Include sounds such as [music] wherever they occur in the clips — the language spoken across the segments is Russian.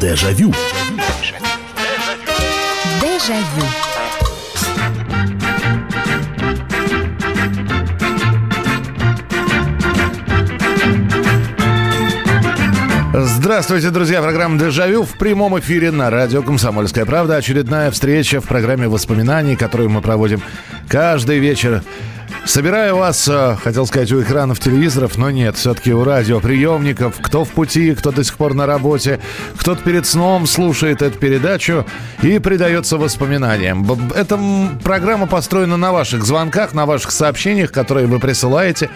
Дежавю. Дежавю. Здравствуйте, друзья. Программа «Дежавю» в прямом эфире на радио «Комсомольская правда». Очередная встреча в программе воспоминаний, которую мы проводим каждый вечер. Собираю вас, э, хотел сказать, у экранов телевизоров, но нет, все-таки у радиоприемников. Кто в пути, кто до сих пор на работе, кто-то перед сном слушает эту передачу и предается воспоминаниям. Эта программа построена на ваших звонках, на ваших сообщениях, которые вы присылаете,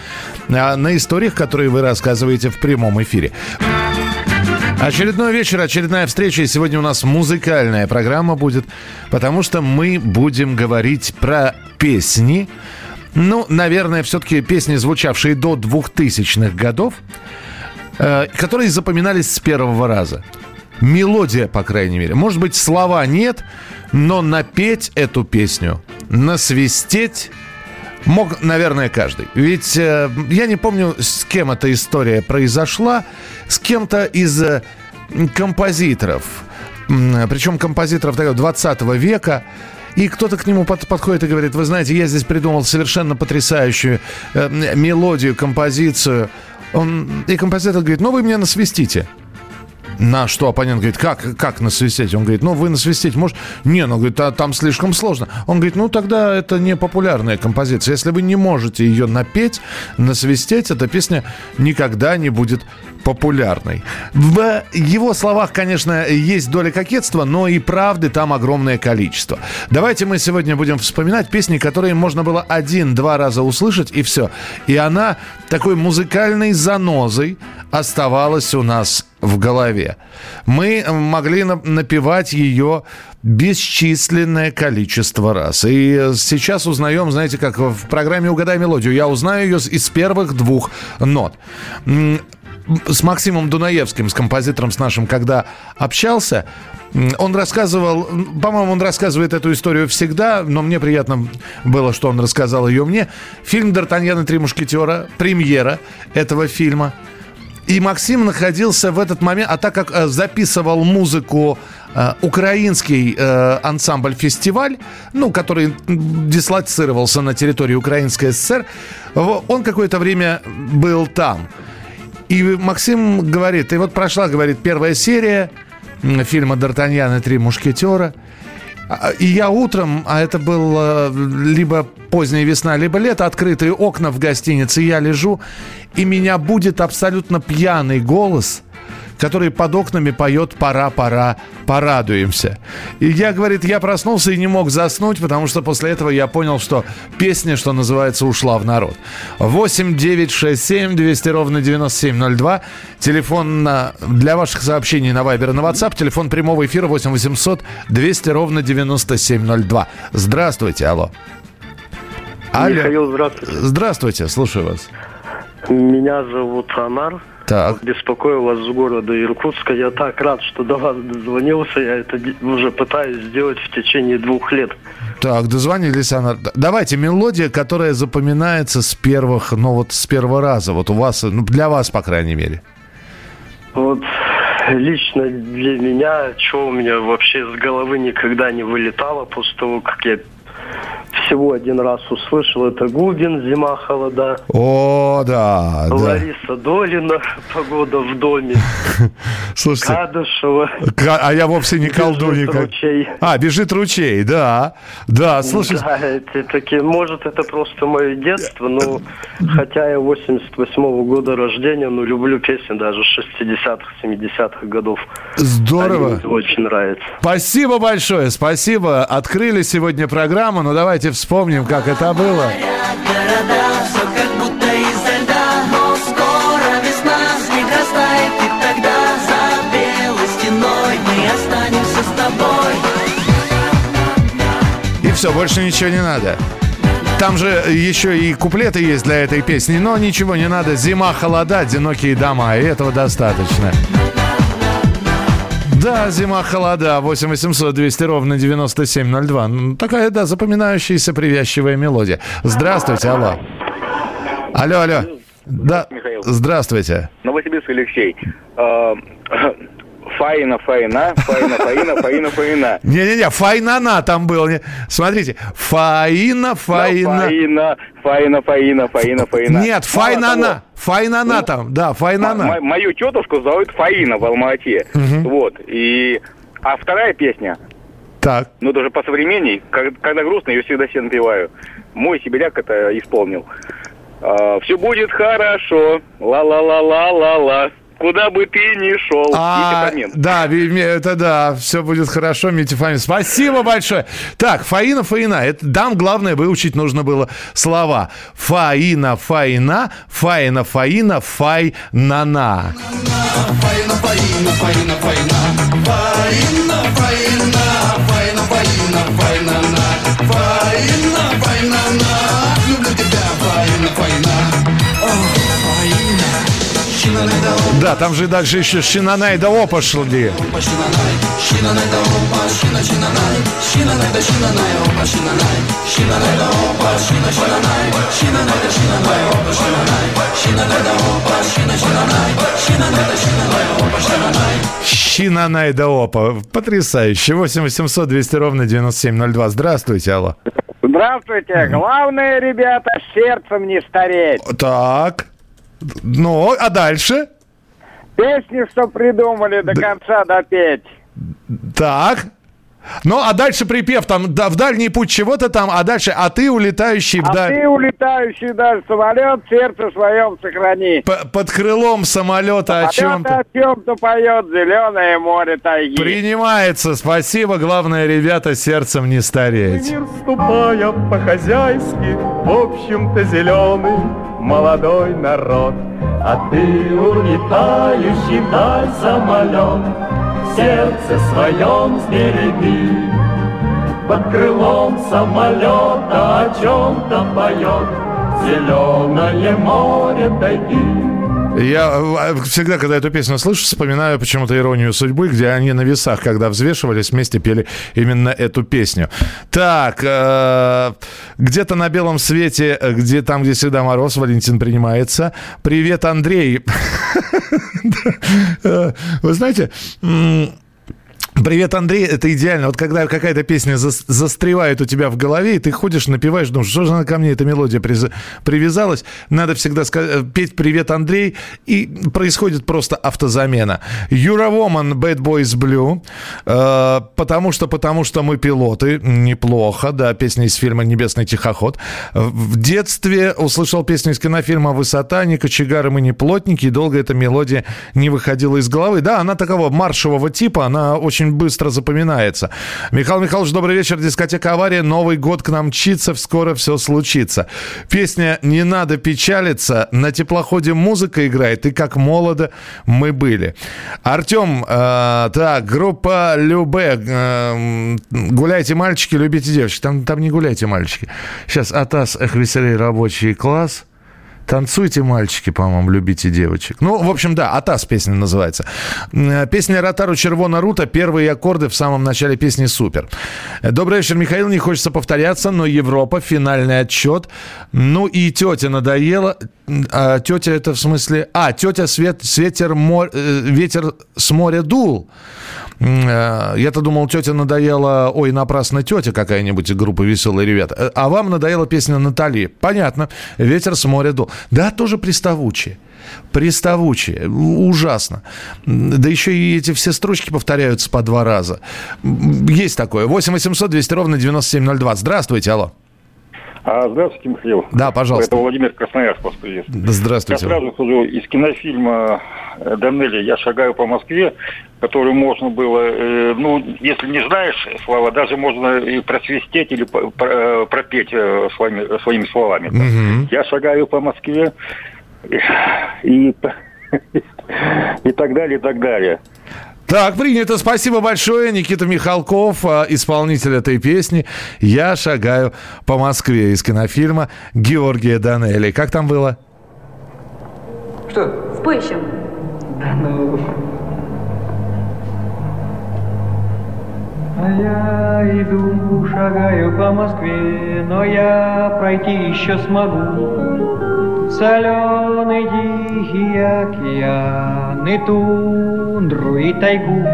а, на историях, которые вы рассказываете в прямом эфире. Очередной вечер, очередная встреча. И сегодня у нас музыкальная программа будет, потому что мы будем говорить про песни. Ну, наверное, все-таки песни, звучавшие до 2000-х годов, э, которые запоминались с первого раза. Мелодия, по крайней мере. Может быть, слова нет, но напеть эту песню, насвистеть Мог, наверное, каждый. Ведь э, я не помню, с кем эта история произошла. С кем-то из э, композиторов. Причем композиторов такого 20 века. И кто-то к нему под- подходит и говорит, вы знаете, я здесь придумал совершенно потрясающую э, мелодию, композицию. Он, и композитор говорит, ну вы мне насвистите. На что оппонент говорит, как, как насвистеть? Он говорит, ну вы насвистеть можете? Не, ну говорит, а там слишком сложно. Он говорит, ну тогда это не популярная композиция. Если вы не можете ее напеть, насвистеть, эта песня никогда не будет популярной. В его словах, конечно, есть доля кокетства, но и правды там огромное количество. Давайте мы сегодня будем вспоминать песни, которые можно было один-два раза услышать, и все. И она такой музыкальной занозой оставалась у нас в голове. Мы могли на- напевать ее бесчисленное количество раз. И э, сейчас узнаем, знаете, как в программе «Угадай мелодию», я узнаю ее из первых двух нот. С Максимом Дунаевским, с композитором с нашим, когда общался, он рассказывал, по-моему, он рассказывает эту историю всегда, но мне приятно было, что он рассказал ее мне. Фильм «Д'Артаньян и три мушкетера», премьера этого фильма – и Максим находился в этот момент, а так как э, записывал музыку э, украинский э, ансамбль-фестиваль, ну, который дислоцировался на территории Украинской ССР, он какое-то время был там. И Максим говорит, и вот прошла, говорит, первая серия фильма «Д'Артаньян и три мушкетера», а, и я утром, а это был э, либо поздняя весна, либо лето, открытые окна в гостинице, я лежу, и меня будет абсолютно пьяный голос, который под окнами поет «Пора, пора, порадуемся». И я, говорит, я проснулся и не мог заснуть, потому что после этого я понял, что песня, что называется, ушла в народ. 8 9 6 7 200 ровно 9702. Телефон на- для ваших сообщений на Вайбер и на WhatsApp. Телефон прямого эфира 8 800 200 ровно 9702. Здравствуйте, алло. Алло. Михаил, здравствуйте. Здравствуйте, слушаю вас. Меня зовут Анар. Так. Беспокою вас с города Иркутска. Я так рад, что до вас дозвонился. Я это уже пытаюсь сделать в течение двух лет. Так, дозвонились. Д- Давайте мелодия, которая запоминается с первых, ну вот с первого раза. Вот у вас, ну для вас, по крайней мере. Вот лично для меня, что у меня вообще с головы никогда не вылетало после того, как я всего один раз услышал, это Губин, «Зима, холода», О, да, да. Лариса Долина, «Погода в доме», [laughs] Слушайте, Кадышева, ка- а я вовсе не колдунья. «Бежит как- ручей». А, бежит ручей, да. Да, слушайте. Да, эти такие, может, это просто мое детство, но хотя я 88 года рождения, но люблю песни даже 60-х, 70-х годов. Здорово. Они мне очень нравятся. Спасибо большое, спасибо. Открыли сегодня программу, но давайте вспомним, как это было. И все, больше ничего не надо. Там же еще и куплеты есть для этой песни, но ничего не надо. Зима, холода, одинокие дома, и этого достаточно. Да, зима, холода, 8 800 200 ровно 9702. Ну, Такая, да, запоминающаяся привязчивая мелодия. Здравствуйте, алло. Алло, алло. Да, Михаил. здравствуйте. Новосибирск Алексей. [clears throat] А, Фаина, Фаина, Фаина, Фаина, Фаина, Фаина. Не-не-не, Файнана там был. Смотрите, Фаина, Фаина. Фаина, Фаина, Фаина, Фаина, Фаина. Нет, Файнана. того, Файнана там, да, м- Мою тетушку зовут Фаина в Алма-Ате. Вот. И... А вторая песня, Так. ну даже по современней, когда грустно, ее всегда все напеваю. Мой сибиряк это исполнил. все будет хорошо, ла-ла-ла-ла-ла-ла. Куда бы ты ни шел, А, Фомин. да, это да, все будет хорошо, Митя Фомин. Спасибо большое. Так, Фаина, Фаина. Это дам главное выучить нужно было слова. Фаина, Фаина, Фаина, Фаина, Фай, на Фаина, Фаина, Фаина, Фаина, Фаина, Фаина, Фаина, Фаина, Фаина, на. Фаина, Фаина, на. Люблю тебя, Фаина, Фаина. Да, там же дальше еще Шинанай да Опа шли. Шинанай да Опа. Потрясающе. 8800 200 ровно 9702. Здравствуйте, Алла. Здравствуйте. Главное, ребята, сердцем не стареть. Так. Ну, а дальше? Песни, что придумали, до конца допеть. Так. Ну, а дальше припев там, да, в дальний путь чего-то там, а дальше, а ты улетающий А вдаль. ты, улетающий даже самолет, сердце своем сохрани. П- под крылом самолета о Самолет чем-то. о чем-то поет зеленое море тайги. Принимается. Спасибо. Главное, ребята, сердцем не стареть. Мир ступая по-хозяйски, в общем-то зеленый молодой народ. А ты улетающий вдаль самолет, в сердце своем сбереги. Под крылом самолета о чем-то поет зеленое море тайги. Я э, всегда, когда эту песню слышу, вспоминаю почему-то «Иронию судьбы», где они на весах, когда взвешивались, вместе пели именно эту песню. Так, э, где-то на белом свете, э, где там, где всегда мороз, Валентин принимается. Привет, Андрей. [laughs] Вы знаете, Привет, Андрей, это идеально. Вот когда какая-то песня зас- застревает у тебя в голове, и ты ходишь, напиваешь, думаешь, что же она ко мне, эта мелодия привязалась. Надо всегда ска- петь «Привет, Андрей», и происходит просто автозамена. Eurowoman, Bad Boys Blue, э, потому что, потому что мы пилоты, неплохо, да, песня из фильма «Небесный тихоход». В детстве услышал песню из кинофильма «Высота», «Не кочегары, мы не плотники», и долго эта мелодия не выходила из головы. Да, она такого маршевого типа, она очень быстро запоминается. Михаил Михайлович, добрый вечер. Дискотека «Авария». Новый год к нам мчится, скоро все случится. Песня «Не надо печалиться». На теплоходе музыка играет, и как молодо мы были. Артем, э, так, группа Любе. э, гуляйте, мальчики, любите девочек. Там, там не гуляйте, мальчики. Сейчас Атас, эх, веселей рабочий класс. Танцуйте, мальчики, по-моему, любите девочек. Ну, в общем, да, Атас песня называется. Песня Ротару Червона Рута, первые аккорды в самом начале песни супер. Добрый вечер, Михаил, не хочется повторяться, но Европа, финальный отчет. Ну и тетя надоела. А, тетя это в смысле... А, тетя свет, светер, мор- э, ветер с моря дул. Э, Я-то думал, тетя надоела, ой, напрасно тетя какая-нибудь группа «Веселые ребята». Э, А вам надоела песня Натали. Понятно. «Ветер с моря дул». Да, тоже приставучие. Приставучие. Ужасно. Да еще и эти все строчки повторяются по два раза. Есть такое. 8 800 200 ровно 9702. Здравствуйте, алло. А, здравствуйте, Михаил. Да, пожалуйста. Это Владимир Красноярск вас приветствует. Я Здравствуйте. сразу скажу, из кинофильма э, Данелли «Я шагаю по Москве», который можно было, э, ну, если не знаешь слова, даже можно и просвистеть или про- пропеть э, своими, своими словами. Мгм. Я шагаю по Москве и, [laughs] и так далее, и так далее. Так, принято. Спасибо большое. Никита Михалков, исполнитель этой песни. Я шагаю по Москве из кинофильма Георгия Данелли. Как там было? Спой еще. А я иду, шагаю по Москве, но я пройти еще смогу. Соленый тихий океан и тундру и тайгу.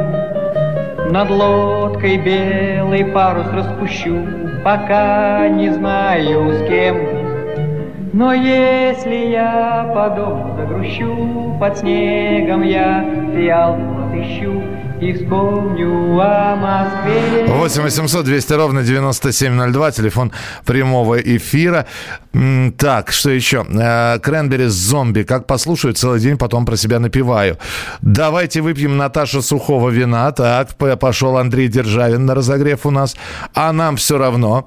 Над лодкой белый парус распущу Пока не знаю с кем. Но если я подолгу загрущу Под снегом я фиалку отыщу И вспомню о Москве 8 800 200 ровно 9702, телефон прямого эфира. Так, что еще? Э, Кренберис зомби. Как послушаю целый день, потом про себя напиваю. Давайте выпьем Наташа сухого вина. Так, пошел Андрей Державин на разогрев у нас. А нам все равно.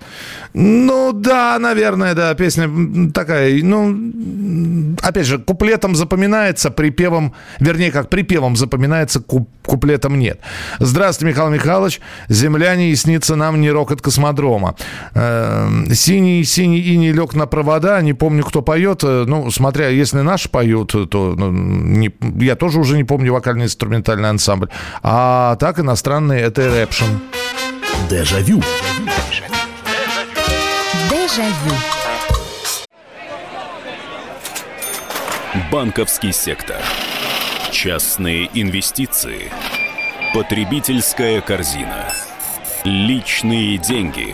Ну да, наверное, да, песня такая, ну, опять же, куплетом запоминается, припевом, вернее, как припевом запоминается, куп- куплетом нет. Здравствуйте, Михаил Михайлович. Земляне и снится нам не рок от космодрома. Э, Синий, синий и лег на провода. Не помню, кто поет. Э, Ну, смотря, если наши поют, то ну, не- я тоже уже не помню вокально-инструментальный ансамбль. А так иностранные это рэпшн. Дежавю. Дежавю. Банковский сектор. Частные инвестиции. Потребительская корзина. Личные деньги.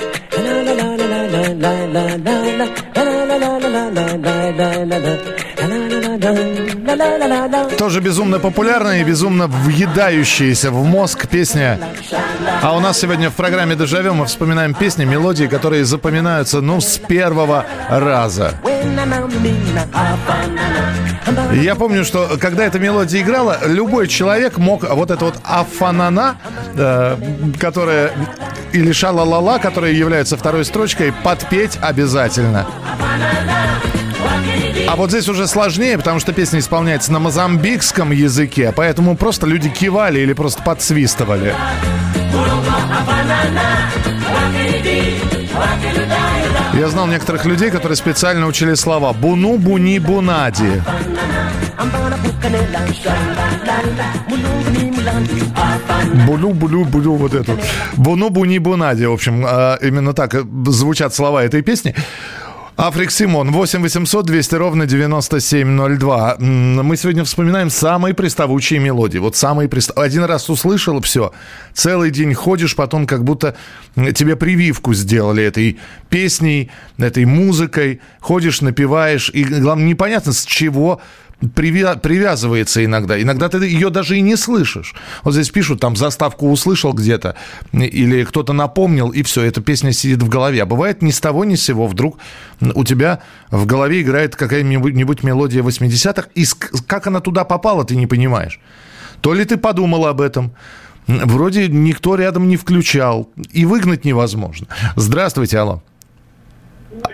Тоже безумно популярная и безумно въедающаяся в мозг песня. А у нас сегодня в программе «Дежавю» мы вспоминаем песни, мелодии, которые запоминаются, ну, с первого раза. Я помню, что когда эта мелодия играла, любой человек мог вот это вот афанана, э, которая или шалалала, которая является второй строчкой, подпеть обязательно. А вот здесь уже сложнее, потому что песня исполняется на мозамбикском языке, поэтому просто люди кивали или просто подсвистывали. Я знал некоторых людей, которые специально учили слова «буну, буни, бунади». Булю, булю, булю, вот эту. Буну, буни, бунади. В общем, а, именно так звучат слова этой песни. Африк Симон, 8 800 200 ровно 9702. М, Мы сегодня вспоминаем самые приставучие мелодии. Вот самые пристав... Один раз услышал, все. Целый день ходишь, потом как будто тебе прививку сделали этой песней, этой музыкой. Ходишь, напиваешь. И, главное, непонятно, с чего привязывается иногда. Иногда ты ее даже и не слышишь. Вот здесь пишут, там заставку услышал где-то, или кто-то напомнил, и все, эта песня сидит в голове. А бывает ни с того, ни с сего вдруг у тебя в голове играет какая-нибудь мелодия 80-х, и как она туда попала, ты не понимаешь. То ли ты подумал об этом, вроде никто рядом не включал, и выгнать невозможно. Здравствуйте, алло.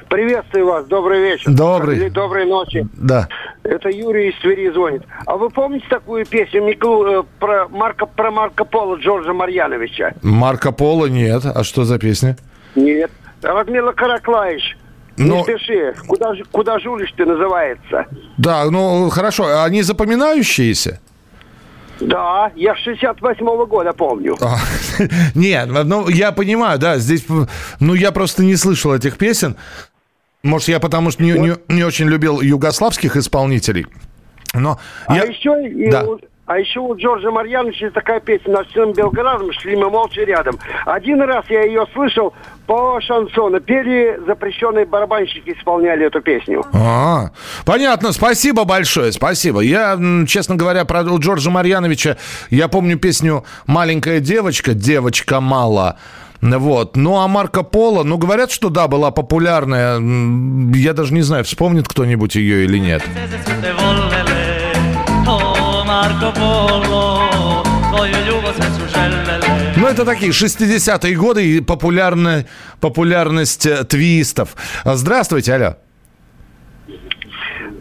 Приветствую вас, добрый вечер. Добрый. Или доброй ночи. Да. Это Юрий из Твери звонит. А вы помните такую песню Миклу, э, про, Марко, про Марко Поло Джорджа Марьяновича? Марко Поло нет. А что за песня? Нет. Радмила Караклаевич. Ну- Не спеши. Куда, куда жулишь ты называется? Да, ну хорошо. Они запоминающиеся? Да, я с 68-го года помню. А, [laughs] Нет, ну я понимаю, да, здесь, ну я просто не слышал этих песен. Может, я потому что не, не- не очень любил югославских исполнителей. Но А я... еще и Да. А еще у Джорджа Марьяновича такая песня «Над всем Белградом шли мы молча рядом». Один раз я ее слышал по шансону. Пели запрещенные барабанщики, исполняли эту песню. А, понятно, спасибо большое, спасибо. Я, честно говоря, про Джорджа Марьяновича, я помню песню «Маленькая девочка», «Девочка мало». Вот. Ну, а Марко Поло, ну, говорят, что да, была популярная. Я даже не знаю, вспомнит кто-нибудь ее или нет. Не сужелele Ну, это такие 60-е годы и популярна- популярность э, твистов. Здравствуйте, алло.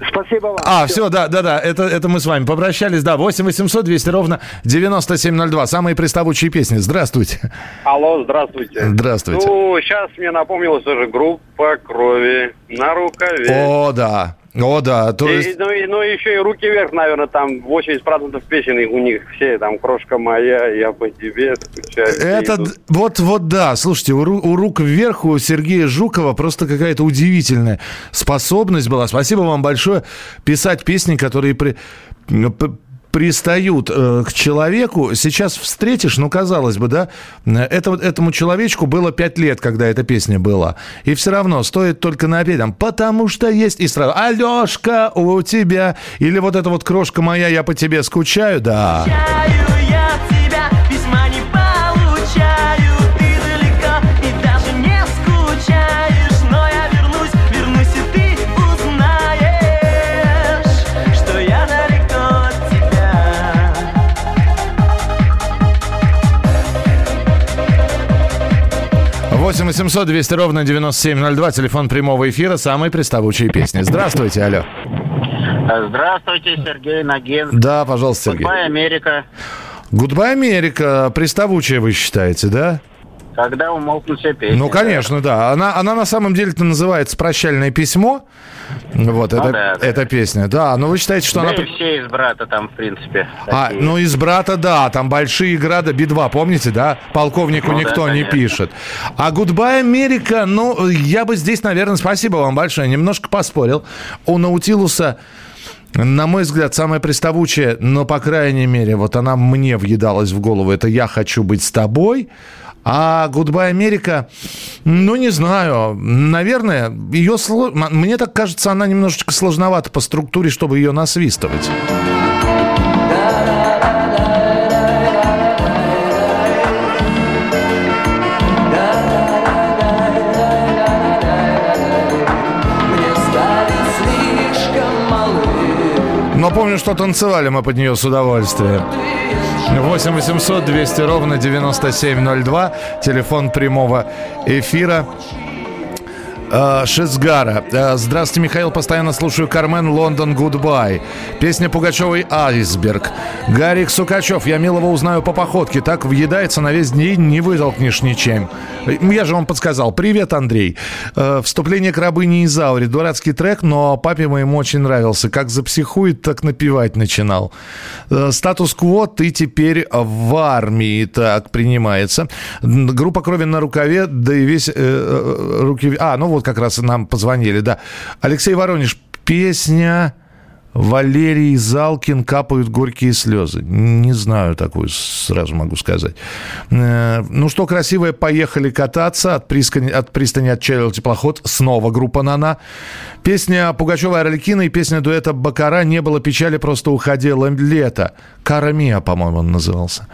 Спасибо вам. А, все, да, да, да, это, это мы с вами попрощались, да, 8 800 200 ровно 9702, самые приставучие песни, здравствуйте. Алло, здравствуйте. Здравствуйте. Ну, сейчас мне напомнилась уже группа крови на рукаве. О, да, о, да, то И, есть... ну, и, ну, еще и руки вверх, наверное, там 80% песен у них все, там, крошка моя, я по тебе. Это вот, вот да, слушайте, у, у рук вверх у Сергея Жукова просто какая-то удивительная способность была. Спасибо вам большое писать песни, которые при- п- пристают э, к человеку. Сейчас встретишь, ну, казалось бы, да, это, этому человечку было пять лет, когда эта песня была. И все равно стоит только напеть там, потому что есть, и сразу, Алешка, у тебя, или вот эта вот крошка моя, я по тебе скучаю, да. Скучаю я тебя, письма 8 800 200 ровно 9702, телефон прямого эфира, самые приставучие песни. Здравствуйте, алло. Здравствуйте, Сергей Нагин. Да, пожалуйста, Сергей. Goodbye, Америка. Goodbye, Америка, приставучая вы считаете, да? Когда умолкнут все песни. Ну, конечно, да. Она, она на самом деле-то называется «Прощальное письмо». Вот, Ну это, да, да. эта песня. Да, но вы считаете, что Да она... и все из брата там, в принципе. А, такие. ну из брата, да, там большие города, Би-2, помните, да? Полковнику Ну да, никто не конечно. пишет. А Goodbye Америка, ну, я бы здесь, наверное, спасибо вам большое, немножко поспорил. У Наутилуса, на мой взгляд, самая приставучая, но, по крайней мере, вот она мне въедалась в голову, это «Я хочу быть с тобой», а Goodbye Америка, ну, не знаю, наверное, ее, мне так кажется, она немножечко сложновата по структуре, чтобы ее насвистывать. Но помню, что танцевали мы под нее с удовольствием. 8 800 200 ровно 9702. Телефон прямого эфира. Э, Шизгара. Э, Здравствуйте, Михаил. Постоянно слушаю Кар-Мэн London Goodbye. Песня Пугачевой «Айсберг». Гарик Сукачев. Я милого узнаю по походке. Так въедается на весь день, не вытолкнешь ничем. Э, Я же вам подсказал. Привет, Андрей. Вступление к рабыне Изауре. Дурацкий трек, но папе моему очень нравился. Как запсихует, так напевать начинал. Статус-кво ты теперь в армии. Так, принимается. Группа крови на рукаве, да и весь э, руки... А, ну вот как раз нам позвонили, да. Алексей Воронеж, песня... Валерий Залкин «Капают горькие слезы». Не знаю такую, сразу могу сказать. Э, Ну что, красивое, поехали кататься. От пристани, от пристани отчалил теплоход. Снова группа «Нана». Песня Пугачева Арлекина и песня дуэта Бакара «Не было печали, просто уходило лето». «Кара Миа», по-моему, он назывался.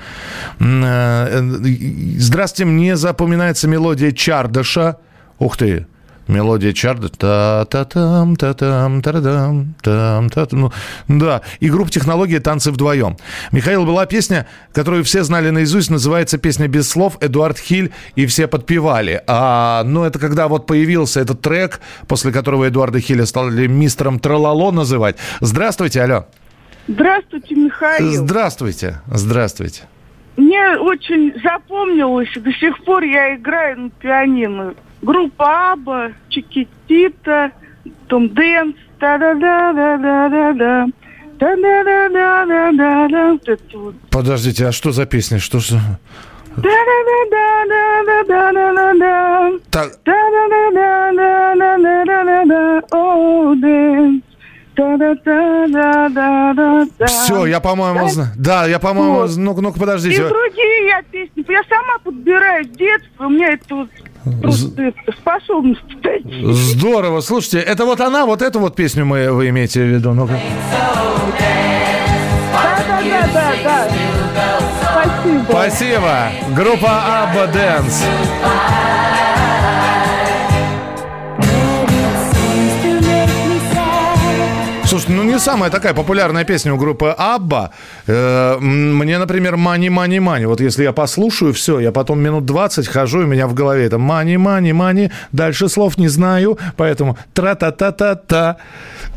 Э, э, Здравствуйте, мне запоминается мелодия Чардаша. Ух ты, Мелодия Чарда. Та-та-там, та-там, та-дам, там, та Ну, да. И группа «Технология. Танцы вдвоем». Михаил, была песня, которую все знали наизусть, называется песня «Без слов», Эдуард Хиль, и все подпевали. А, ну, это когда вот появился этот трек, после которого Эдуарда Хиля стали мистером Тралало называть. Здравствуйте, алло. Здравствуйте, Михаил. Здравствуйте. Здравствуйте. Мне очень запомнилось, до сих пор я играю на пианино. Группа Аба, Чикитита, Тумденс, та-да-да-да-да-да та-да-да-да-да-да это тут Подождите, а что за песня? Что же? Так. Все, я, по-моему, знаю. Да, я, по-моему, вот. ну-ка, ну подождите. И другие я песни. Я сама подбираю с детства. У меня это такие. Здорово, слушайте, это вот она, вот эту вот песню мы, вы имеете в виду? Ну-ка. Да-да-да-да. Спасибо. Спасибо. Группа ABBA Dance. Слушай, ну не самая такая популярная песня у группы ABBA. Э, мне, например, «Money, money, money». Вот если я послушаю, все, я потом минут 20 хожу, и у меня в голове это «Money, money, money». Дальше слов не знаю, поэтому тра-та-та-та-та.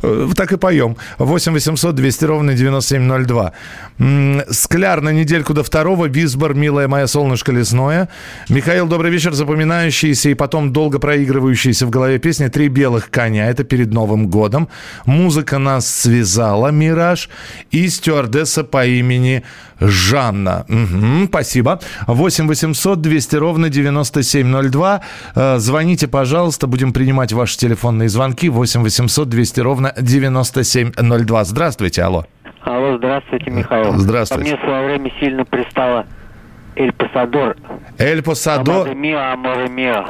Э, Так и поем. 8 800 200 ровно 9702. М, Скляр на недельку до второго. Висбор, милая моя солнышко лесное. Михаил, добрый вечер. Запоминающиеся и потом долго проигрывающиеся в голове песни «Три белых коня». Это перед Новым годом. Музыка нас связала, «Мираж». И стюардесса по имени Жанна. Мгм, спасибо. 8 800 200 ровно 9702. Э, Звоните, пожалуйста. Будем принимать ваши телефонные звонки. 8 800 200 ровно 9702. Здравствуйте, алло. Алло, здравствуйте, Михаил. Здравствуйте. Ко мне в свое время сильно пристала Эль Пасадор. Эль Посадо. Мио, Аморе Мио.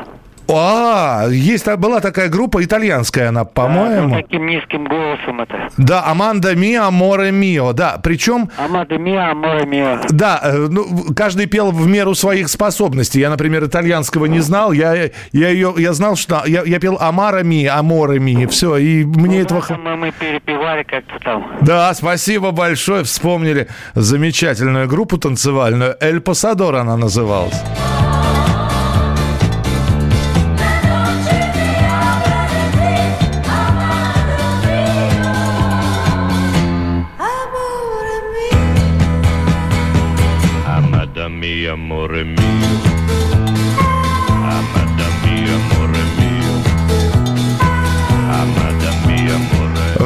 А, есть, была такая группа, итальянская она, по-моему. Таким низким голосом это. Да, Аманда Мио, Море Мио, да. Причем, Амада Мио, Аморе Мио. да, э, ну, каждый пел в меру своих способностей. Я, например, итальянского не знал. Я, я ее, я знал, что я, я пел Амара Ми, Аморе Ми, все, и мне этого... х- Мы, мы перепевали как-то там. Да, спасибо большое, вспомнили замечательную группу танцевальную. Эль Пасадор она называлась.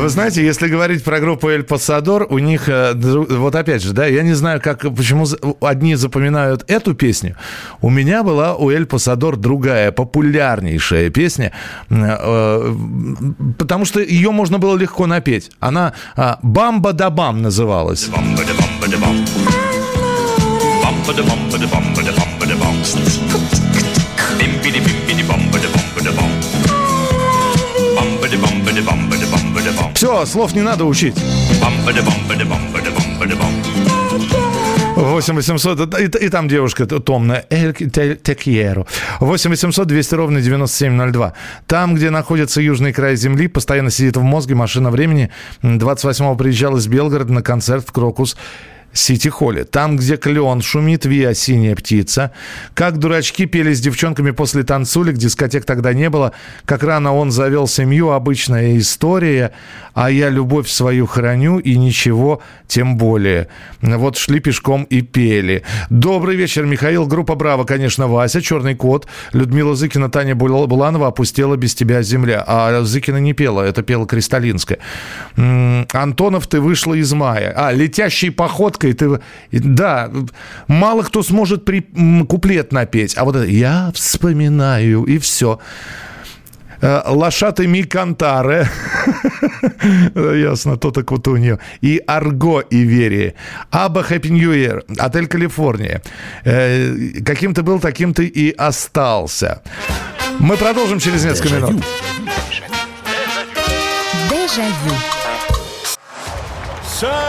Знаете, если говорить про группу Эль Пасадор, у них, э, вот опять же, да, я не знаю, как, почему одни запоминают эту песню. У меня была у Эль Пасадор другая, популярнейшая песня, э, потому что ее можно было легко напеть. Она а, «Бамба да бам» называлась. Все, слов не надо учить. Bum-ba-da-bum-ba-da-bum-ba-da-bum-ba-da-bum. 8 800, и, и там девушка томная, «Эль те- те quiero». 8 800 200 ровно 9702. Там, где находится южный край земли, постоянно сидит в мозге машина времени. 28-го приезжал из Белгорода на концерт в Крокус. Сити-холле. Там, где клен, шумит виа синяя птица. Как дурачки пели с девчонками после танцулек, дискотек тогда не было. Как рано он завел семью, обычная история. А я любовь свою храню и ничего тем более. Вот шли пешком и пели. Добрый вечер, Михаил. Группа «Браво», конечно, Вася, «Черный кот». Людмила Зыкина, Таня Була- Буланова «Опустела без тебя земля». А Зыкина не пела, это пела Кристалинская. Антонов, ты вышла из мая. А, летящей походкой ты... и- Да, мало кто сможет при... куплет напеть. А вот это «Я вспоминаю» и все. Лошаты ми кантаре. [laughs] Ясно, то-то кутуньо. И Арго и Верии. Аба New Year. Отель Калифорния. Э, Каким ты был, таким ты и остался. Мы продолжим через несколько Дежавю. минут. Дежавю. Самые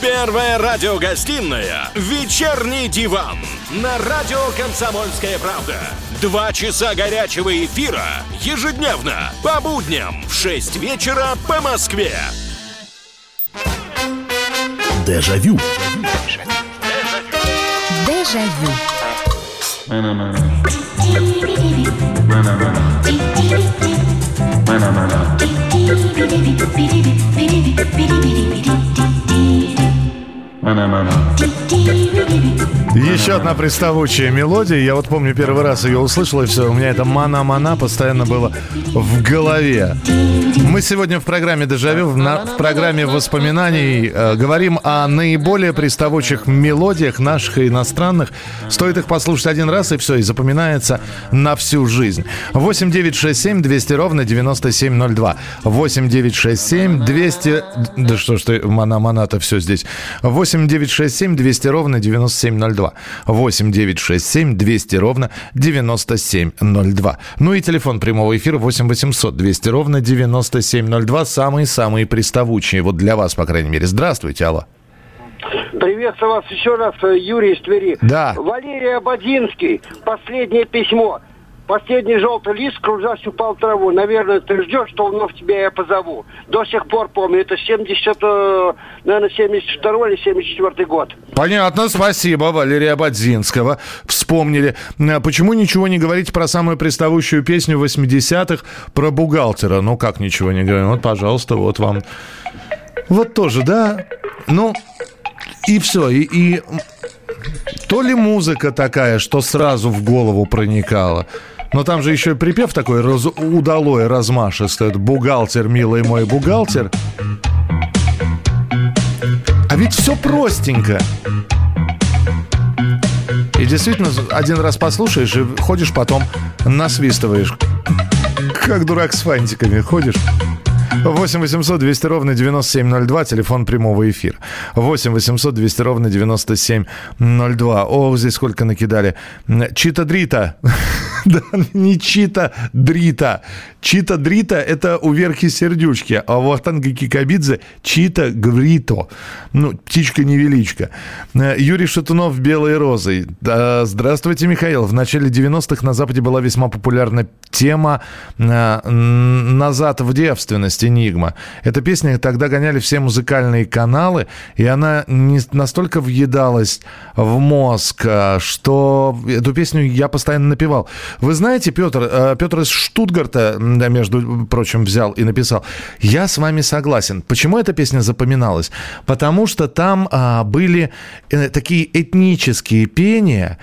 Первая радиогостинная «Вечерний диван» на радио «Комсомольская правда». Два часа горячего эфира ежедневно по будням в 6 вечера по Москве. Дежавю. Дежавю. na na na. Еще одна приставучая мелодия. Я вот помню, первый раз ее услышал, и все, у меня это мана-мана постоянно было в голове. Мы сегодня в программе «Дежавю», в, на- в программе воспоминаний э, говорим о наиболее приставучих мелодиях наших и иностранных. Стоит их послушать один раз, и все, и запоминается на всю жизнь. 8 9 6 7 200 ровно 9702. 8 9 6 7 200... Да что ж ты, мана-мана-то все здесь. 8 9 6 7 200 ровно 9702. 9702. 8 967 200 ровно 9702. Ну и телефон прямого эфира 8 800 200 ровно 9702. Самые-самые приставучие. Вот для вас, по крайней мере. Здравствуйте, алло. Приветствую вас еще раз, э, Юрий из Твери. Да. Валерий Абадинский. Последнее письмо. Последний желтый лист, кружась, упал в траву. Наверное, ты ждешь, что вновь тебя я позову. До сих пор помню. Это 70, э, наверное, 72 или 74 год. Понятно, спасибо, Валерия Бадзинского. Вспомнили. А Почему ничего не говорите про самую приставущую песню 80-х про бухгалтера? Ну, как ничего не говорим? Вот, пожалуйста, вот вам. Вот тоже, да? Ну, и все. И, и то ли музыка такая, что сразу в голову проникала. Но там же еще припев такой раз, удалой, размашистый. Бухгалтер, милый мой бухгалтер. А ведь все простенько. И действительно, один раз послушаешь и ходишь потом, насвистываешь. Как дурак с фантиками ходишь. 8 800 200 ровно 9702, телефон прямого эфира. 8 800 200 ровно 9702. О, здесь сколько накидали. Чита Дрита. [laughs] Да, не Чита Дрита. Чита Дрита – это у Верхи Сердючки, а у Ахтанга Кикабидзе – Чита Гврито. Ну, птичка-невеличка. Юрий Шатунов «Белой розой». Здравствуйте, Михаил. В начале 90-х на Западе была весьма популярна тема э, «Назад в девственность» «Энигма». Эта песня тогда гоняли все музыкальные каналы, и она не настолько въедалась в мозг, э, что эту песню я постоянно напевал. Вы знаете, Петр, э, Петр из Штутгарта, между прочим, взял и написал. Я с вами согласен. Почему эта песня запоминалась? Потому что там а, были э, такие этнические пения,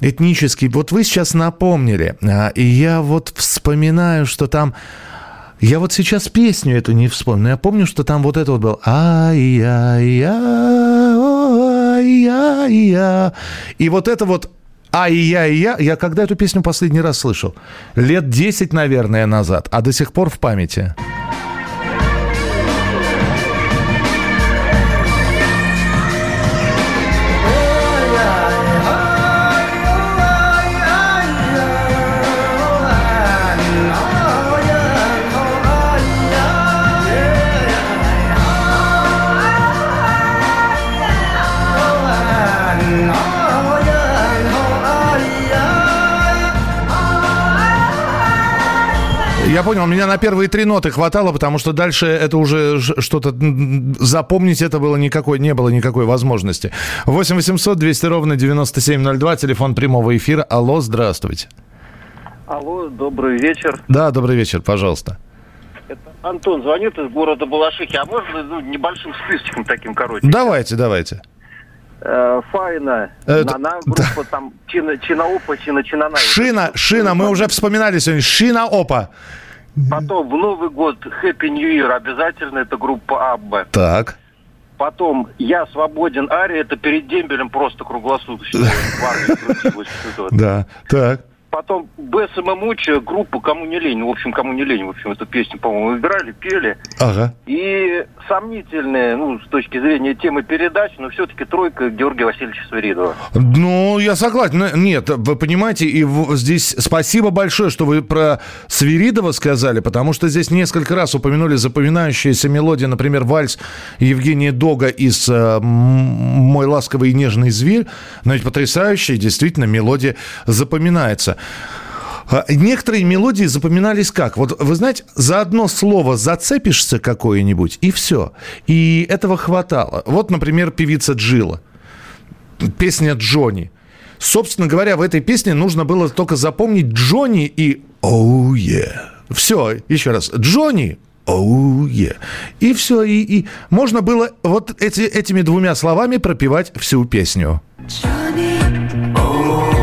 этнические. Вот вы сейчас напомнили, а, и я вот вспоминаю, что там... Я вот сейчас песню эту не вспомню, я помню, что там вот это вот было. Ай-яй-яй, И вот это вот а и я, и я. Я когда эту песню последний раз слышал? Лет 10, наверное, назад. А до сих пор в памяти. Понял, меня на первые три ноты хватало, потому что дальше это уже что-то запомнить это было никакой, не было никакой возможности. 8 800 200 ровно 9702, телефон прямого эфира. Алло, здравствуйте. Алло, добрый вечер. Да, добрый вечер, пожалуйста. Это Антон звонит из города Балашихи. А можно ну, небольшим списком таким короче? Давайте, давайте. Э, Файна, Это- Нана, группа там Чина, Чинаопа, Чина, Чинана. Шина, Шина, мы уже вспоминали сегодня. Шина Опа. Потом в Новый год Happy New Year обязательно, это группа Абба. Так. Потом Я свободен, Ария, это перед дембелем просто круглосуточно. [laughs] Да, так. Потом Бесса Муча, группа «Кому не лень». В общем, «Кому не лень». В общем, эту песню, по-моему, играли, пели. Ага. И сомнительные, ну, с точки зрения темы передач, но все-таки тройка Георгия Васильевича Свиридова. Ну, я согласен. Нет, вы понимаете, и здесь спасибо большое, что вы про Свиридова сказали, потому что здесь несколько раз упомянули запоминающиеся мелодии, например, вальс Евгения Дога из э, «Мой ласковый и нежный зверь». Но ведь потрясающая, действительно, мелодия запоминается. А, Некоторые мелодии запоминались как? Вот вы знаете, за одно слово зацепишься какое-нибудь, и все. И этого хватало. Вот, например, певица Джила песня Джонни. Собственно говоря, в этой песне нужно было только запомнить Джонни и «Оу, oh, Все, еще раз. Джонни, «Оу, oh, И все, и, и можно было вот эти, этими двумя словами пропевать всю песню. Oh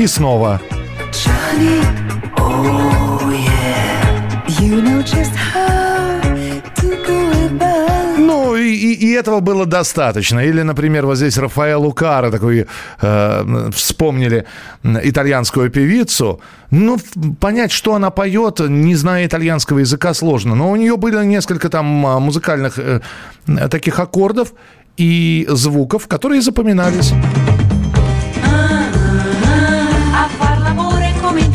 И снова. Johnny. Oh yeah, you know just how to go about. Ну, и, и- этого было достаточно. Или, например, вот здесь Рафаэл Лукара, такой, э, вспомнили итальянскую певицу. Ну, понять, что она поет, не зная итальянского языка, сложно. Но у нее были несколько там а, музыкальных э, таких аккордов и звуков, которые запоминались.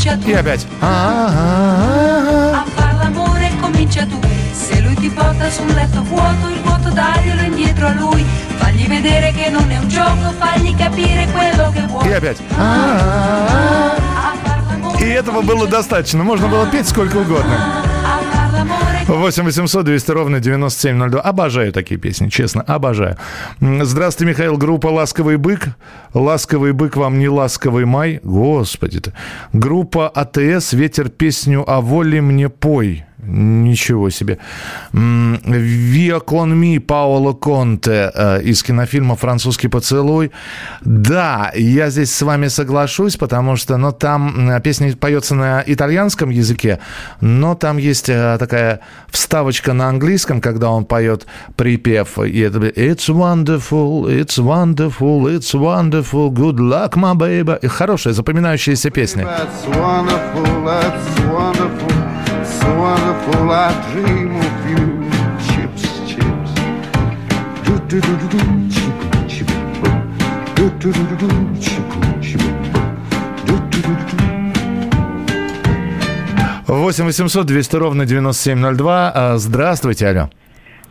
Comincia tu. И опять. A far l'amore comincia tu. Se lui ti porta sul letto vuoto, il vuoto daglielo indietro a lui. Fagli vedere che non è un gioco, fagli capire quello che vuoi. И опять. И этого было достаточно. Можно было петь сколько угодно. 8 800 200 ровно 9702. Обожаю такие песни, честно, обожаю. Здравствуйте, Михаил. Группа «Ласковый бык». «Ласковый бык» вам не ласковый май. Господи ты. Группа АТС «Ветер песню о воле мне пой». Ничего себе. «Виа кон ми» Паоло Конте э, из кинофильма «Французский поцелуй». Да, я здесь с вами соглашусь, потому что ну, там песня поется на итальянском языке, но там есть э, такая вставочка на английском, когда он поет припев. И это «It's wonderful, it's wonderful, it's wonderful, good luck, my baby». Хорошая, запоминающаяся песня. That's wonderful, that's wonderful, so wonderful. I dream of you. Chips, chips. Do do do do do. Chip, chip. Do do do do do. Chip, chip. Do do do do do. 8 800 200 ровно 9702. А, Здравствуйте, алло.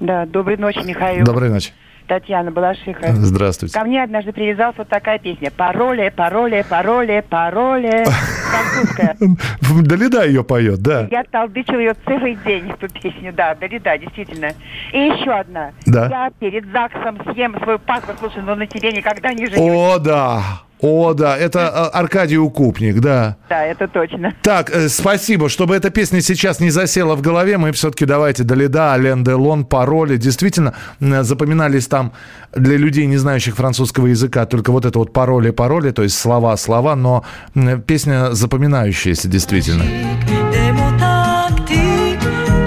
Да, доброй ночи, Михаил. Доброй ночи. Татьяна Балашиха. Здравствуйте. Ко мне однажды привязалась вот такая песня. Пароли, пароли, пароли, пароли. Французская. [laughs] Далида ее поет, да. Я толдычила ее целый день, эту песню. Да, Далида, действительно. И еще одна. Да. Я перед ЗАГСом съем свой паспорт. Слушай, ну на тебе никогда не женюсь. О, да. О, да. Это а, Аркадий Укупник, да. Да, это точно. Так, э, спасибо. Чтобы эта песня сейчас не засела в голове, мы все-таки давайте Далида, Ален Делон, пароли. Действительно, запоминались там для людей, не знающих французского языка, только вот это вот пароли, пароли, то есть слова, слова, но песня запоминающаяся действительно.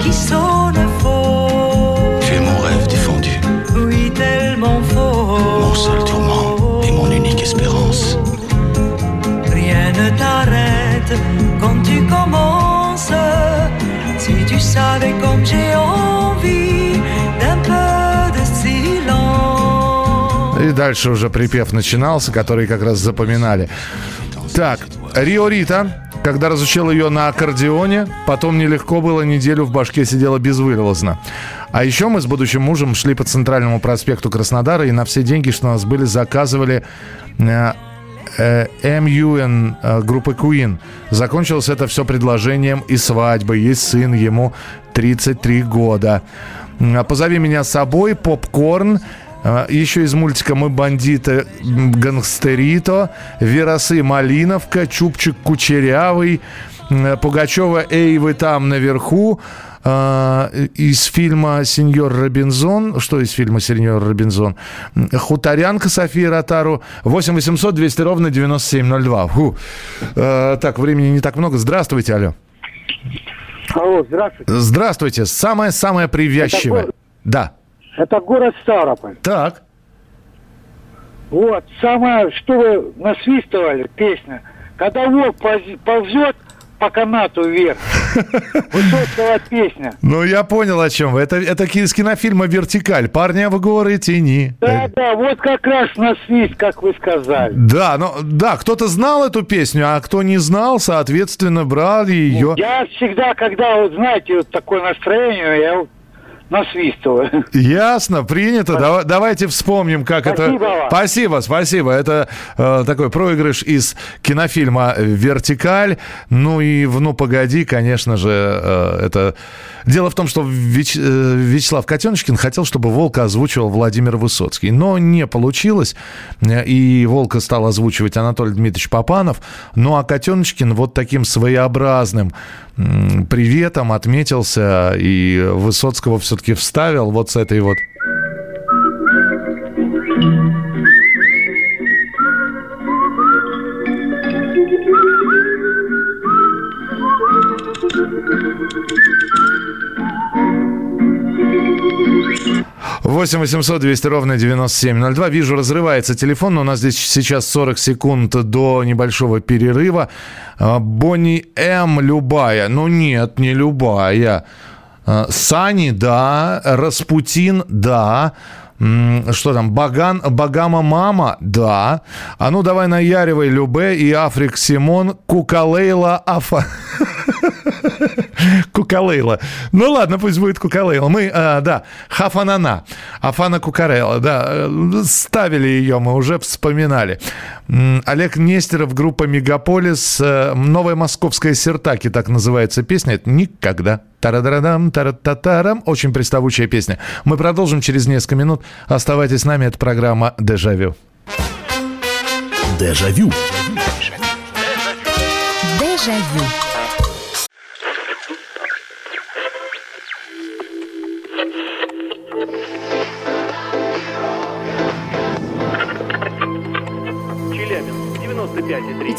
Qui savais comme j'ai envie d'un peu de silence. И дальше уже припев начинался, который как раз запоминали. Так, Рио Рита, когда разучил ее на аккордеоне, потом нелегко было, неделю в башке сидела безвылазно. А еще мы с будущим мужем шли по центральному проспекту Краснодара и на все деньги, что у нас были, заказывали э, э, MUN э, группы Queen. Закончилось это все предложением и свадьбой. Есть сын, ему 33 года. М, Позови меня с собой, попкорн. А, Еще из мультика «Мы бандиты гангстерито», «Веросы Малиновка», «Чупчик Кучерявый», «Пугачева, эй, вы там наверху», а, из фильма «Сеньор Робинзон». Что из фильма «Сеньор Робинзон»? «Хуторянка» София Ротару. 8 800 200 ровно 9702. Фу. А, так, времени не так много. Здравствуйте, алло. Алло, здравствуйте. Здравствуйте. Самое-самое привязчивое. Это Да. Это город Ставрополь. Так. Вот, самое, что вы насвистывали, песня. Когда волк ползет по канату вверх. [laughs] Высоцкого песня. Ну, я понял, о чем вы. Это, это из кинофильма «Вертикаль». «Парня в горы тени». Да, да, вот как раз на свист, как вы сказали. Да, ну, да, кто-то знал эту песню, а кто не знал, соответственно, брали ее. Я всегда, когда, вот знаете, вот такое настроение, я насвистываю. Ясно, принято. Дава- давайте вспомним, как Спасибо это... вам. Спасибо, спасибо. Это э, такой проигрыш из кинофильма «Вертикаль». Ну и в «Ну, погоди», конечно же, э, это... Дело в том, что Вяч- э, Вячеслав Котеночкин хотел, чтобы «Волка» озвучивал Владимир Высоцкий. Но не получилось. Э, И «Волка» стал озвучивать Анатолий Дмитриевич Попанов. Ну а Котеночкин вот таким своеобразным приветом отметился. И Высоцкого все-таки вставил вот с этой вот... 8 800 200 ровно 9702. Вижу, разрывается телефон, но у нас здесь сейчас 40 секунд до небольшого перерыва. А, Бонни М. Любая. Ну нет, не любая. А, Сани, да. Распутин, да. Что там? Баган, Багама Мама? Да. А ну давай наяривай Любе и Африк Симон Кукалейла Афа. [laughs] Кукалейла. Ну ладно, пусть будет Кукалейла. Мы, э, да, Хафанана. Афана Кукарелла, да. э, Ставили ее, мы уже вспоминали. Олег Нестеров, группа Мегаполис. э, Новая московская сертаки, так называется песня. Это никогда. Тарадарадам, тарататарам. Очень приставучая песня. Мы продолжим через несколько минут. Оставайтесь с нами. Это программа «Дежавю». Дежавю. Дежавю. Челябинск,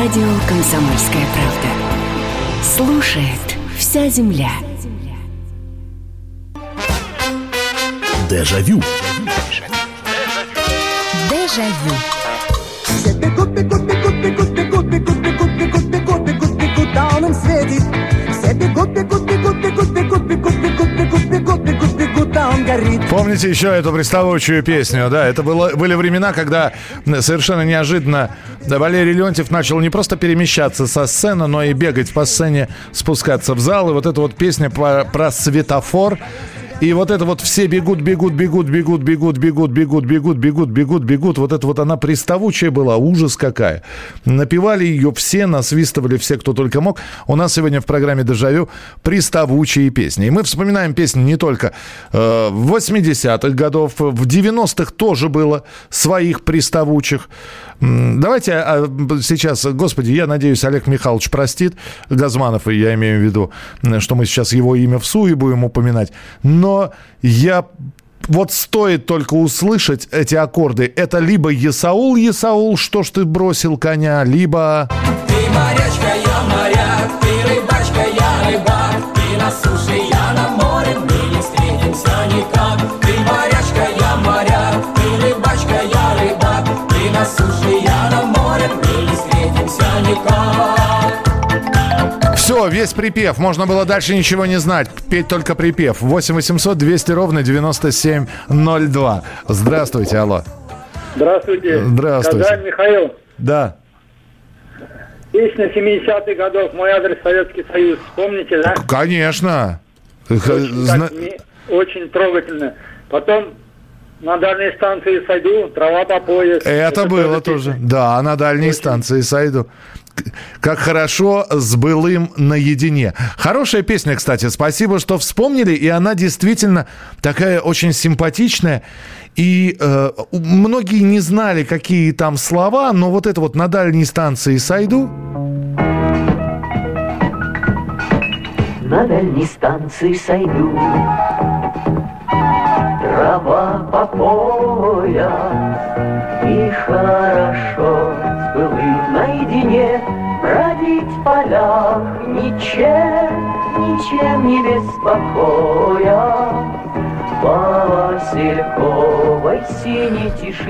Радио «Комсомольская правда». Слушает вся земля. Дежавю. Дежавю. Все бегут, бегут, бегут, бегут, бегут, бегут, бегут, бегут, бегут, бегут, бегут, да он им светит. Все бегут, бегут, бегут, бегут, бегут, бегут, бегут, бегут, бегут, бегут, бегут, да он горит. Помните еще эту приставучую песню, да? Это было, были времена, когда совершенно неожиданно Валерий Леонтьев начал не просто перемещаться со сцены, но и бегать по сцене, спускаться в зал. И вот эта вот песня про, про светофор. И вот это вот все бегут, бегут, бегут, бегут, бегут, бегут, бегут, бегут, бегут, бегут, бегут. Вот это вот она приставучая была, ужас какая. Напевали ее все, насвистывали все, кто только мог. У нас сегодня в программе «Дежавю» приставучие песни. И мы вспоминаем песни не только э, 80-х годов, в 90-х тоже было своих приставучих. Давайте а, сейчас, господи, я надеюсь, Олег Михайлович простит, Газманов, и я имею в виду, что мы сейчас его имя в суе будем упоминать. Но я вот стоит только услышать эти аккорды. Это либо Есаул, Есаул, что ж ты бросил коня, либо... Ты морячка, я моряк, ты рыбачка, я рыбак, ты на суше, Весь припев. Можно было дальше ничего не знать. Петь только припев. 8 800 200 ровно 9702. Здравствуйте, алло. Здравствуйте. Здравствуйте. Казань, Михаил. Да. Песня 70-х годов «Мой адрес Советский Союз». Помните, да? Конечно. Очень, Зна- так, очень трогательно. Потом на дальней станции сойду, трава по пояс. Это было тоже. Да, на дальней станции сойду. Как хорошо с былым наедине. Хорошая песня, кстати. Спасибо, что вспомнили. И она действительно такая очень симпатичная. И э, многие не знали, какие там слова, но вот это вот на дальней станции сойду. На дальней станции сойду, трава по пояс, И хорошо с наедине Бродить в полях ничем, ничем не беспокоя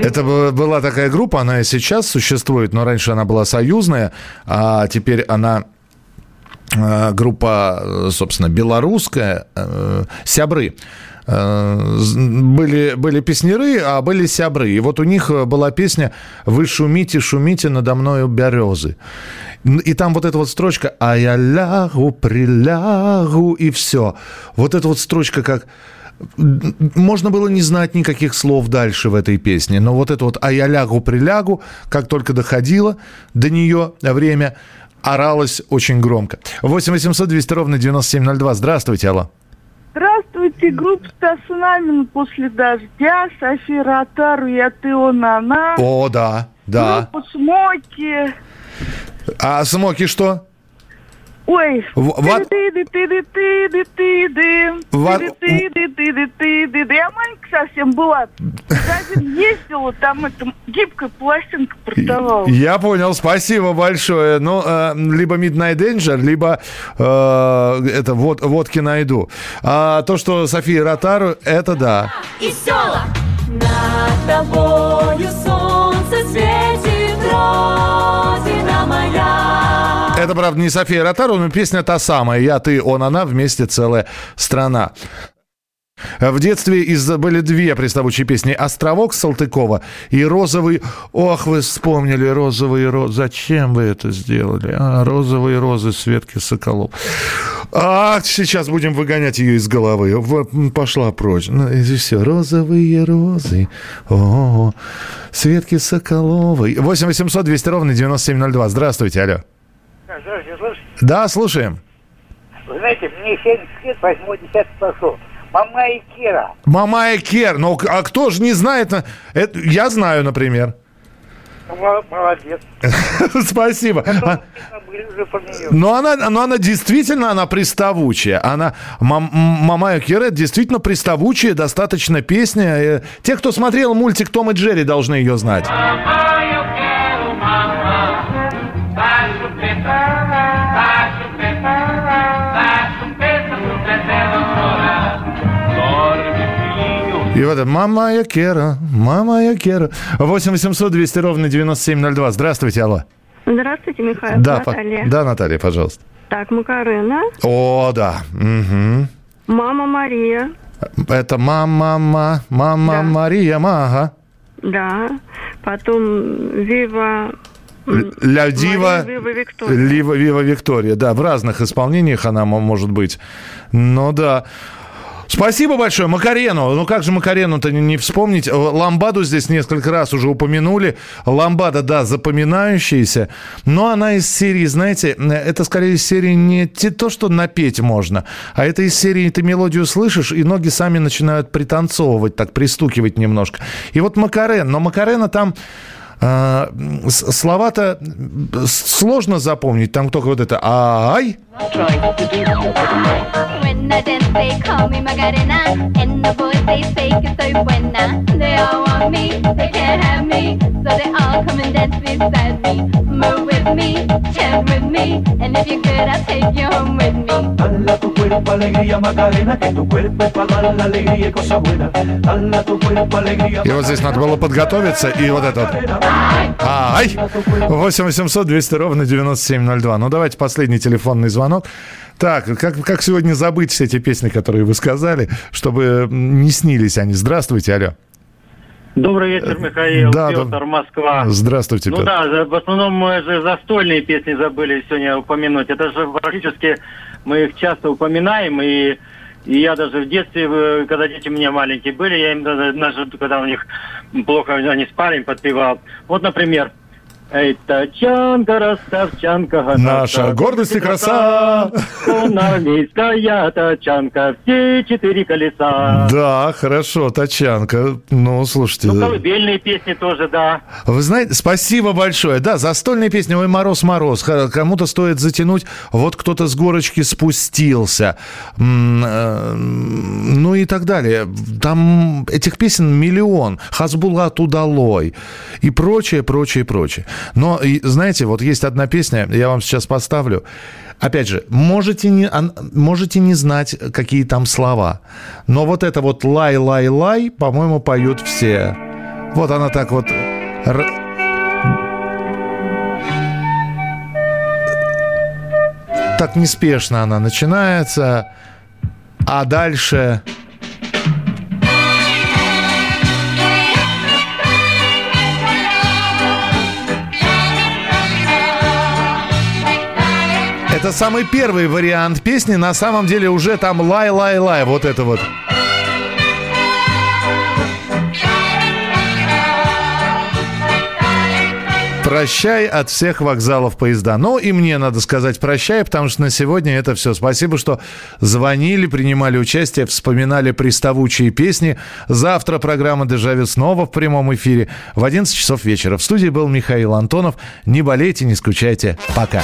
Это была такая группа, она и сейчас существует, но раньше она была союзная, а теперь она э, группа, э, собственно, белорусская, э, «Сябры». Э, Были, были песнеры, а были сябры. И вот у них э, была песня «Вы шумите, шумите надо мною березы». И там вот эта вот строчка «А я лягу, прилягу» и все. Вот эта вот строчка как... Можно было не знать никаких слов дальше в этой песне, но вот это вот «А я лягу, прилягу», как только доходило до нее время, оралось очень громко. 8 800 200 ровно 9702. Здравствуйте, алло. Здравствуйте. Слушайте группу Стаса Намина после дождя, София Ротару, я ты, он, она. О, да, да. Смоки. А Смоки что? Ой, В- вот- ты-ды-ты-ды-ты-ды-ты-ды. Во- Ты-ды-ты-ды-ты-ды-ты. Я маленькая совсем была. Магазин ездила, там это гибкая пластинка продавала. Я понял, спасибо большое. Ну, э, либо Midnight Danger, либо э, это вот, водки найду. А то, что София Ротару, это да. и села. Над тобою солнце светит, моя. Это, правда, не София Ротару, но песня та самая. Я, ты, он, она, вместе целая страна. В детстве из были две приставучие песни «Островок» Салтыкова и «Розовый...» Ох, вы вспомнили «Розовые розы». Зачем вы это сделали? А, «Розовые розы» Светки Соколов. А, сейчас будем выгонять ее из головы. Пошла прочь. Ну, и все. «Розовые розы». О, Светки Соколовой. 8 800 200 ровно 9702. Здравствуйте, алло. Здравствуйте? Да, слушаем. Вы знаете, мне 70 лет, 80 пошел. Мама и Кира. Мамая Кер. Ну, а кто же не знает? на- Это, я знаю, например. Мол- Молодец. [laughs] Спасибо. А. Но она, но она действительно, она приставучая. Она, мам, Мамая Кера это действительно приставучая, достаточно песня. Э, Те, кто смотрел мультик Том и Джерри, должны ее знать. И вот это «Мамая Кера, Мамая Кера». 8 800 200 ровно 9702. Здравствуйте, алло. Здравствуйте, Михаил. Да, по- Наталья. да, Наталья, пожалуйста. Так, Макарена. О, да. Мгм. Мама Мария. Это мама, мама, мама Мария, мага. Да. Потом Вива... Ля Дива, Мария Вива Виктория. Лива, Вива Виктория. Да, в разных исполнениях она мо- может быть. Ну да. Спасибо большое. Макарену. Ну как же Макарену-то не, вспомнить? Ламбаду здесь несколько раз уже упомянули. Ламбада, да, запоминающаяся. Но она из серии, знаете, э, это скорее из серии не те- то, что напеть можно, а это из серии ты мелодию слышишь, и ноги сами начинают пританцовывать, так пристукивать немножко. И вот Макарен. Но Макарена там... э, Слова-то э, сложно запомнить. Там только вот это «Ай!» Dala tu cuerpo alegría Macarena, que tu cuerpo es para dar la alegría y cosa buena. Dala tu cuerpo alegría. И вот здесь надо было подготовиться, и вот это вот. Ай! 8 800 200 ровно 9702. Ну, давайте последний телефонный звонок. Так, как, как сегодня забыть все эти песни, которые вы сказали, чтобы не снились они? Здравствуйте, алло. Добрый вечер, Михаил. Да, Петр, доб- Москва. Здравствуйте, Ну Петр. да, за- в основном мы же застольные песни забыли сегодня упомянуть. Это же практически мы их часто упоминаем, и, и я даже в детстве, э, когда дети у меня маленькие были, я им даже, когда у них плохо они спали, им подпевал. Вот, например, Эй, тачанка, ростовчанка, Наша гордость и краса. армейская тачанка, все четыре колеса. Да, хорошо, Тачанка. Ну, слушайте. Ну, колыбельные песни тоже, да. Вы знаете, спасибо большое. Да, застольная песня «Ой, мороз, мороз». Х- Кому-то стоит затянуть. Вот кто-то с горочки спустился. Э, Ну и так далее. Там этих песен миллион. Хасбулат удалой. И прочее, прочее, прочее. Но, знаете, вот есть одна песня, я вам сейчас поставлю. Опять же, можете не, можете не знать, какие там слова. Но вот это вот «лай-лай-лай», по-моему, поют все. Вот она так вот... Так неспешно она начинается, а дальше... Это самый первый вариант песни. На самом деле уже там лай-лай-лай. Вот это вот. Прощай от всех вокзалов поезда. Ну и мне надо сказать прощай, потому что на сегодня это все. Спасибо, что звонили, принимали участие, вспоминали приставучие песни. Завтра программа «Дежавю» снова в прямом эфире в 11 часов вечера. В студии был Михаил Антонов. Не болейте, не скучайте. Пока.